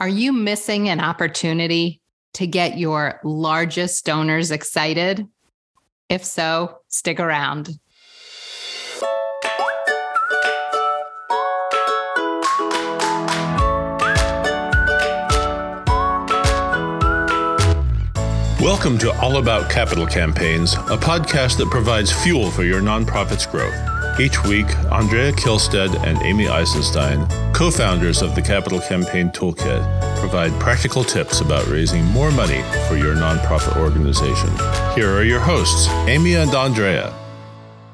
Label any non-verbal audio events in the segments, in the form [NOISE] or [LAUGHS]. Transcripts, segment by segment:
Are you missing an opportunity to get your largest donors excited? If so, stick around. Welcome to All About Capital Campaigns, a podcast that provides fuel for your nonprofit's growth. Each week, Andrea Kihlstedt and Amy Eisenstein, co founders of the Capital Campaign Toolkit, provide practical tips about raising more money for your nonprofit organization. Here are your hosts, Amy and Andrea.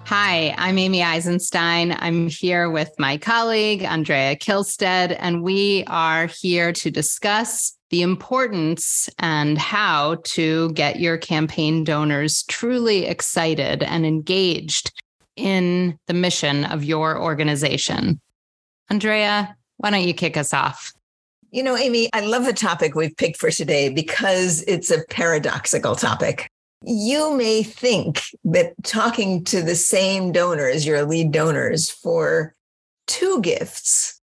Hi, I'm Amy Eisenstein. I'm here with my colleague, Andrea Kihlstedt, and we are here to discuss the importance and how to get your campaign donors truly excited and engaged in the mission of your organization. Andrea, why don't you kick us off? You know, Amy, I love the topic we've picked for today because it's a paradoxical topic. You may think that talking to the same donors, your lead donors, for two gifts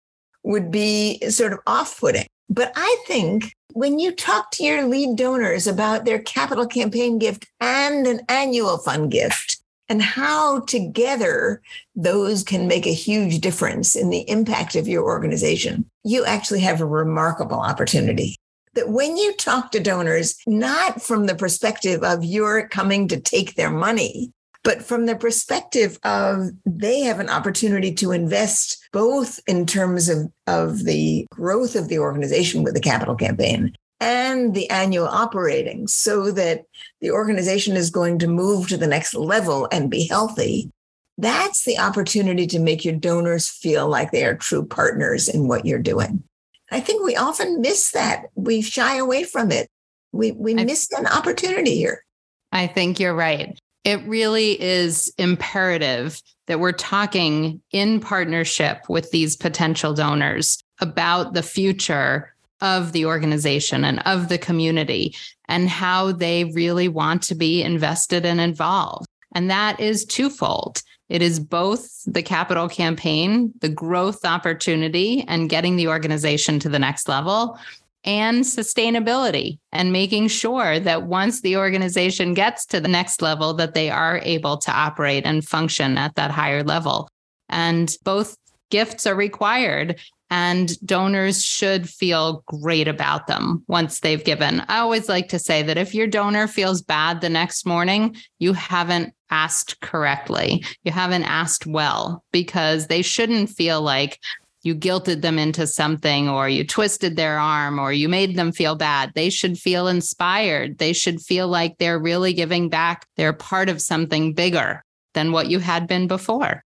would be sort of off putting. But I think when you talk to your lead donors about their capital campaign gift and an annual fund gift, and how together those can make a huge difference in the impact of your organization, you actually have a remarkable opportunity. That when you talk to donors, not from the perspective of you're coming to take their money, but from the perspective of they have an opportunity to invest both in terms of, of the growth of the organization with the capital campaign and the annual operating so that the organization is going to move to the next level and be healthy, that's the opportunity to make your donors feel like they are true partners in what you're doing. I think we often miss that. We shy away from it. We, we I, missed an opportunity here. I think you're right. It really is imperative that we're talking in partnership with these potential donors about the future of the organization and of the community and how they really want to be invested and involved. And that is twofold. It is both the capital campaign, the growth opportunity, and getting the organization to the next level, and sustainability and making sure that once the organization gets to the next level that they are able to operate and function at that higher level and both gifts are required and donors should feel great about them once they've given. I always like to say that if your donor feels bad the next morning, you haven't asked correctly. You haven't asked well because they shouldn't feel like you guilted them into something or you twisted their arm or you made them feel bad. They should feel inspired. They should feel like they're really giving back. They're part of something bigger than what you had been before.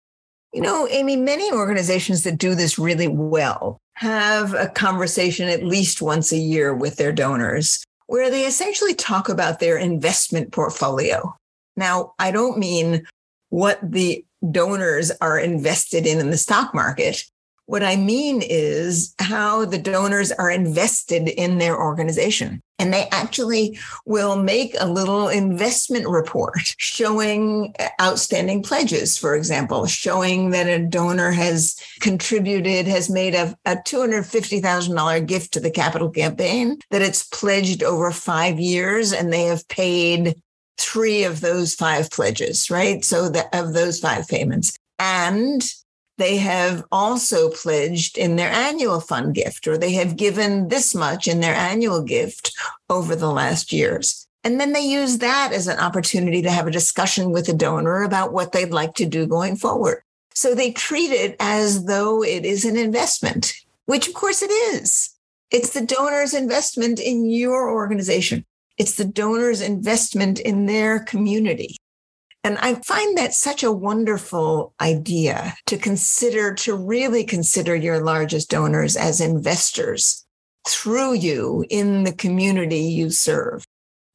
You know, Amy, many organizations that do this really well have a conversation at least once a year with their donors where they essentially talk about their investment portfolio. Now, I don't mean what the donors are invested in in the stock market. What I mean is how the donors are invested in their organization. And they actually will make a little investment report showing outstanding pledges, for example, showing that a donor has contributed, has made a, a $250,000 gift to the capital campaign, that it's pledged over five years and they have paid three of those five pledges, right? So that of those five payments. And they have also pledged in their annual fund gift, or they have given this much in their annual gift over the last years. And then they use that as an opportunity to have a discussion with the donor about what they'd like to do going forward. So they treat it as though it is an investment, which of course it is. It's the donor's investment in your organization. It's the donor's investment in their community. And I find that such a wonderful idea to consider, to really consider your largest donors as investors through you in the community you serve.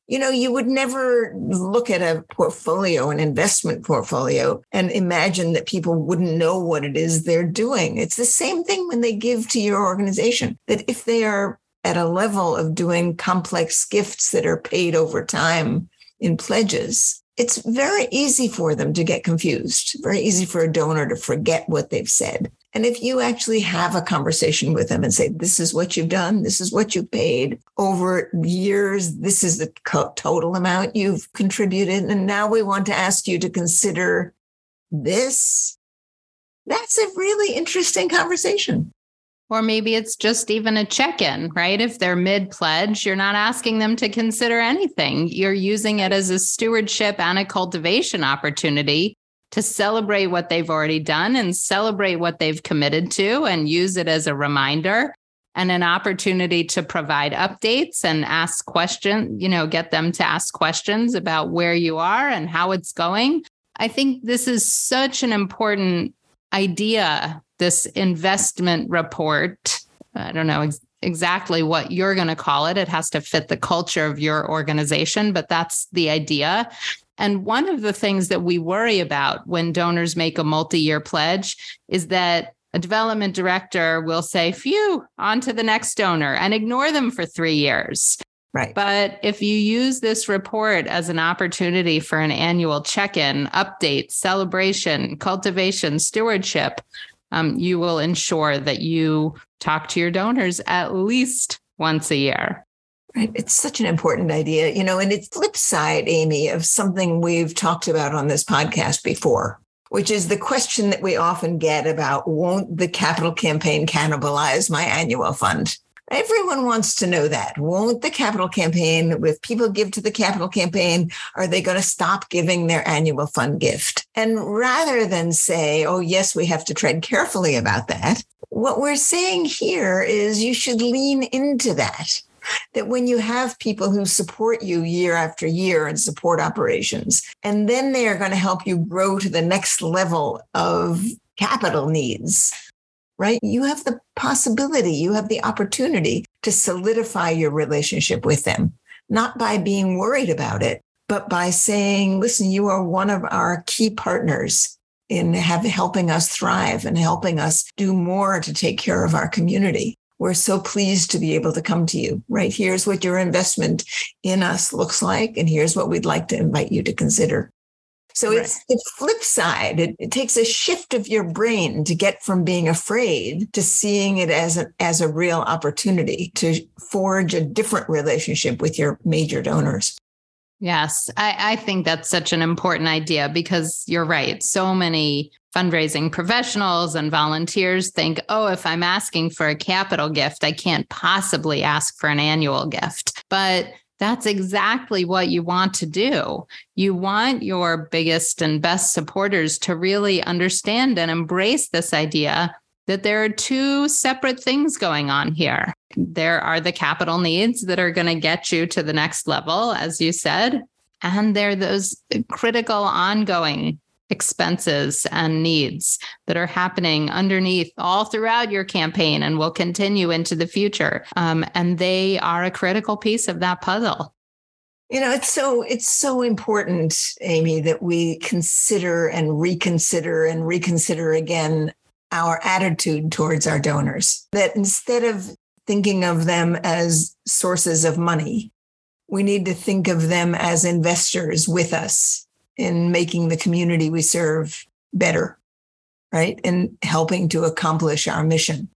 You know, you would never look at a portfolio, an investment portfolio, and imagine that people wouldn't know what it is they're doing. It's the same thing when they give to your organization, that if they are at a level of doing complex gifts that are paid over time in pledges, it's very easy for them to get confused, very easy for a donor to forget what they've said. And if you actually have a conversation with them and say, this is what you've done, this is what you paid over years, this is the total amount you've contributed. And now we want to ask you to consider this. That's a really interesting conversation. Or maybe it's just even a check in, right? If they're mid pledge, you're not asking them to consider anything. You're using it as a stewardship and a cultivation opportunity to celebrate what they've already done and celebrate what they've committed to and use it as a reminder and an opportunity to provide updates and ask questions, you know, get them to ask questions about where you are and how it's going. I think this is such an important idea this investment report. I don't know ex- exactly what you're going to call it. It has to fit the culture of your organization, but that's the idea. And one of the things that we worry about when donors make a multi year pledge is that a development director will say, phew, on to the next donor and ignore them for three years. Right. But if you use this report as an opportunity for an annual check in, update, celebration, cultivation, stewardship, um, you will ensure that you talk to your donors at least once a year. Right. It's such an important idea, you know, and it's flip side, Amy, of something we've talked about on this podcast before, which is the question that we often get about won't the capital campaign cannibalize my annual fund? Everyone wants to know that. Won't the capital campaign, if people give to the capital campaign, are they going to stop giving their annual fund gift? And rather than say, oh, yes, we have to tread carefully about that, what we're saying here is you should lean into that. That when you have people who support you year after year and support operations, and then they are going to help you grow to the next level of capital needs, right? You have the possibility, you have the opportunity to solidify your relationship with them, not by being worried about it, but by saying, listen, you are one of our key partners in have, helping us thrive and helping us do more to take care of our community. We're so pleased to be able to come to you, right? Here's what your investment in us looks like, and here's what we'd like to invite you to consider. So right. it's the flip side. It, it, takes a shift of your brain to get from being afraid to seeing it as a, as a real opportunity to forge a different relationship with your major donors. Yes, I, I think that's such an important idea because you're right. So many fundraising professionals and volunteers think, oh, if I'm asking for a capital gift, I can't possibly ask for an annual gift. But that's exactly what you want to do. You want your biggest and best supporters to really understand and embrace this idea that there are two separate things going on here. There are the capital needs that are going to get you to the next level, as you said, and there are those critical ongoing expenses and needs that are happening underneath all throughout your campaign and will continue into the future. Um, and they are a critical piece of that puzzle. You know, it's so it's so important, Amy, that we consider and reconsider and reconsider again our attitude towards our donors. That instead of thinking of them as sources of money, we need to think of them as investors with us in making the community we serve better, right? And helping to accomplish our mission.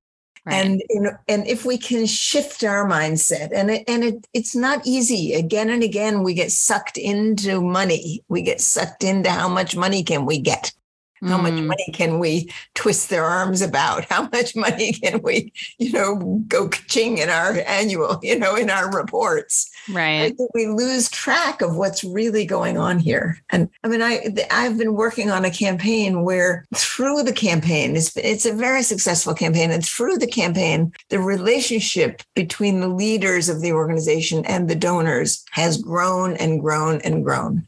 Right. And you know, and if we can shift our mindset, and it, and it, it's not easy. Again and again, we get sucked into money. We get sucked into how much money can we get, how mm. much money can we twist their arms about? How much money [LAUGHS] can we, you know, go ching in our annual, you know, in our reports? Right. we lose track of what's really going on here. And I mean, I I've been working on a campaign where through the campaign, it's it's a very successful campaign, and through the campaign, the relationship between the leaders of the organization and the donors has grown and grown and grown.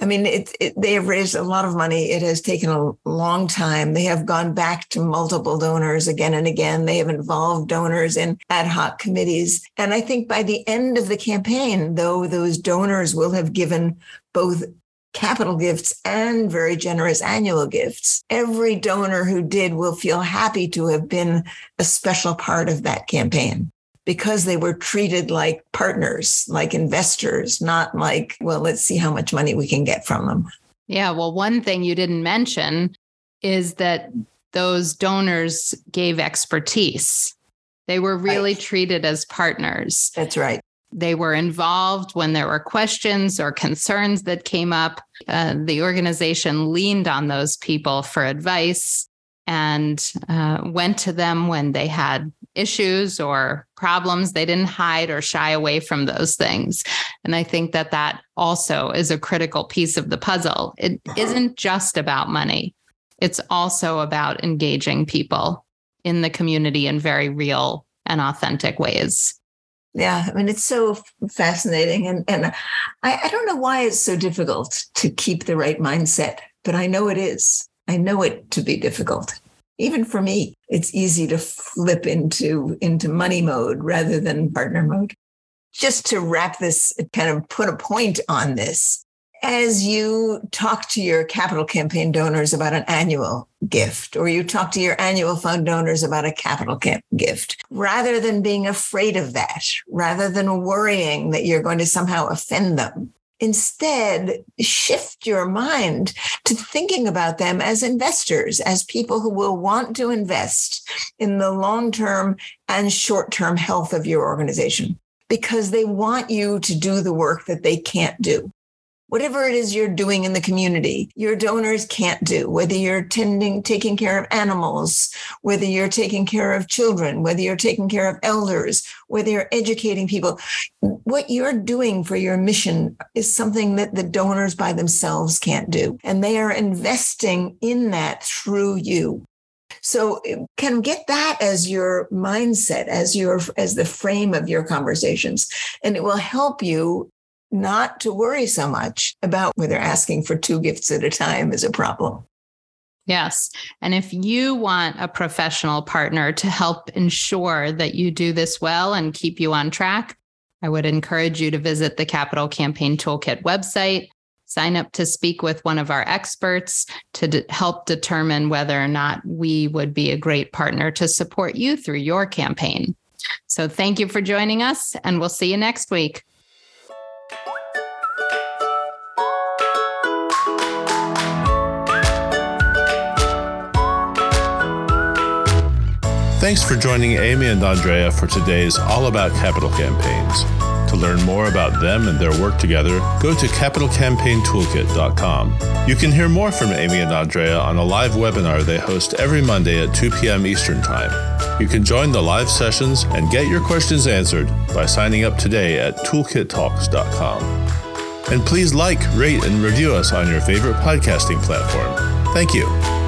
I mean, it, it, they have raised a lot of money. It has taken a long time. They have gone back to multiple donors again and again. They have involved donors in ad hoc committees. And I think by the end of the campaign, though, those donors will have given both capital gifts and very generous annual gifts. Every donor who did will feel happy to have been a special part of that campaign. Because they were treated like partners, like investors, not like, well, let's see how much money we can get from them. Yeah. Well, one thing you didn't mention is that those donors gave expertise. They were really right. treated as partners. That's right. They were involved when there were questions or concerns that came up. Uh, the organization leaned on those people for advice and uh, went to them when they had issues or problems. They didn't hide or shy away from those things. And I think that that also is a critical piece of the puzzle. It uh-huh. isn't just about money, it's also about engaging people in the community in very real and authentic ways. Yeah, I mean it's so fascinating, and and I, I don't know why it's so difficult to keep the right mindset, but I know it is. I know it to be difficult. Even for me, it's easy to flip into into money mode rather than partner mode. Just to wrap this, kind of put a point on this as you talk to your capital campaign donors about an annual gift, or you talk to your annual fund donors about a capital camp gift, rather than being afraid of that, rather than worrying that you're going to somehow offend them, instead shift your mind to thinking about them as investors, as people who will want to invest in the long term and short term health of your organization because they want you to do the work that they can't do whatever it is you're doing in the community, your donors can't do, whether you're tending, taking care of animals, whether you're taking care of children, whether you're taking care of elders, whether you're educating people. What you're doing for your mission is something that the donors by themselves can't do. And they are investing in that through you. So can get that as your mindset, as your as the frame of your conversations. And it will help you not to worry so much about whether asking for two gifts at a time is a problem. Yes. And if you want a professional partner to help ensure that you do this well and keep you on track, I would encourage you to visit the Capital Campaign Toolkit website, sign up to speak with one of our experts to help determine whether or not we would be a great partner to support you through your campaign. So thank you for joining us, and we'll see you next week. Thanks for joining Amy and Andrea for today's All About Capital Campaigns. To learn more about them and their work together, go to capitalcampaigntoolkit.com. You can hear more from Amy and Andrea on a live webinar they host every Monday at 2 p.m. Eastern Time. You can join the live sessions and get your questions answered by signing up today at toolkittalks.com. And please like, rate, and review us on your favorite podcasting platform. Thank you.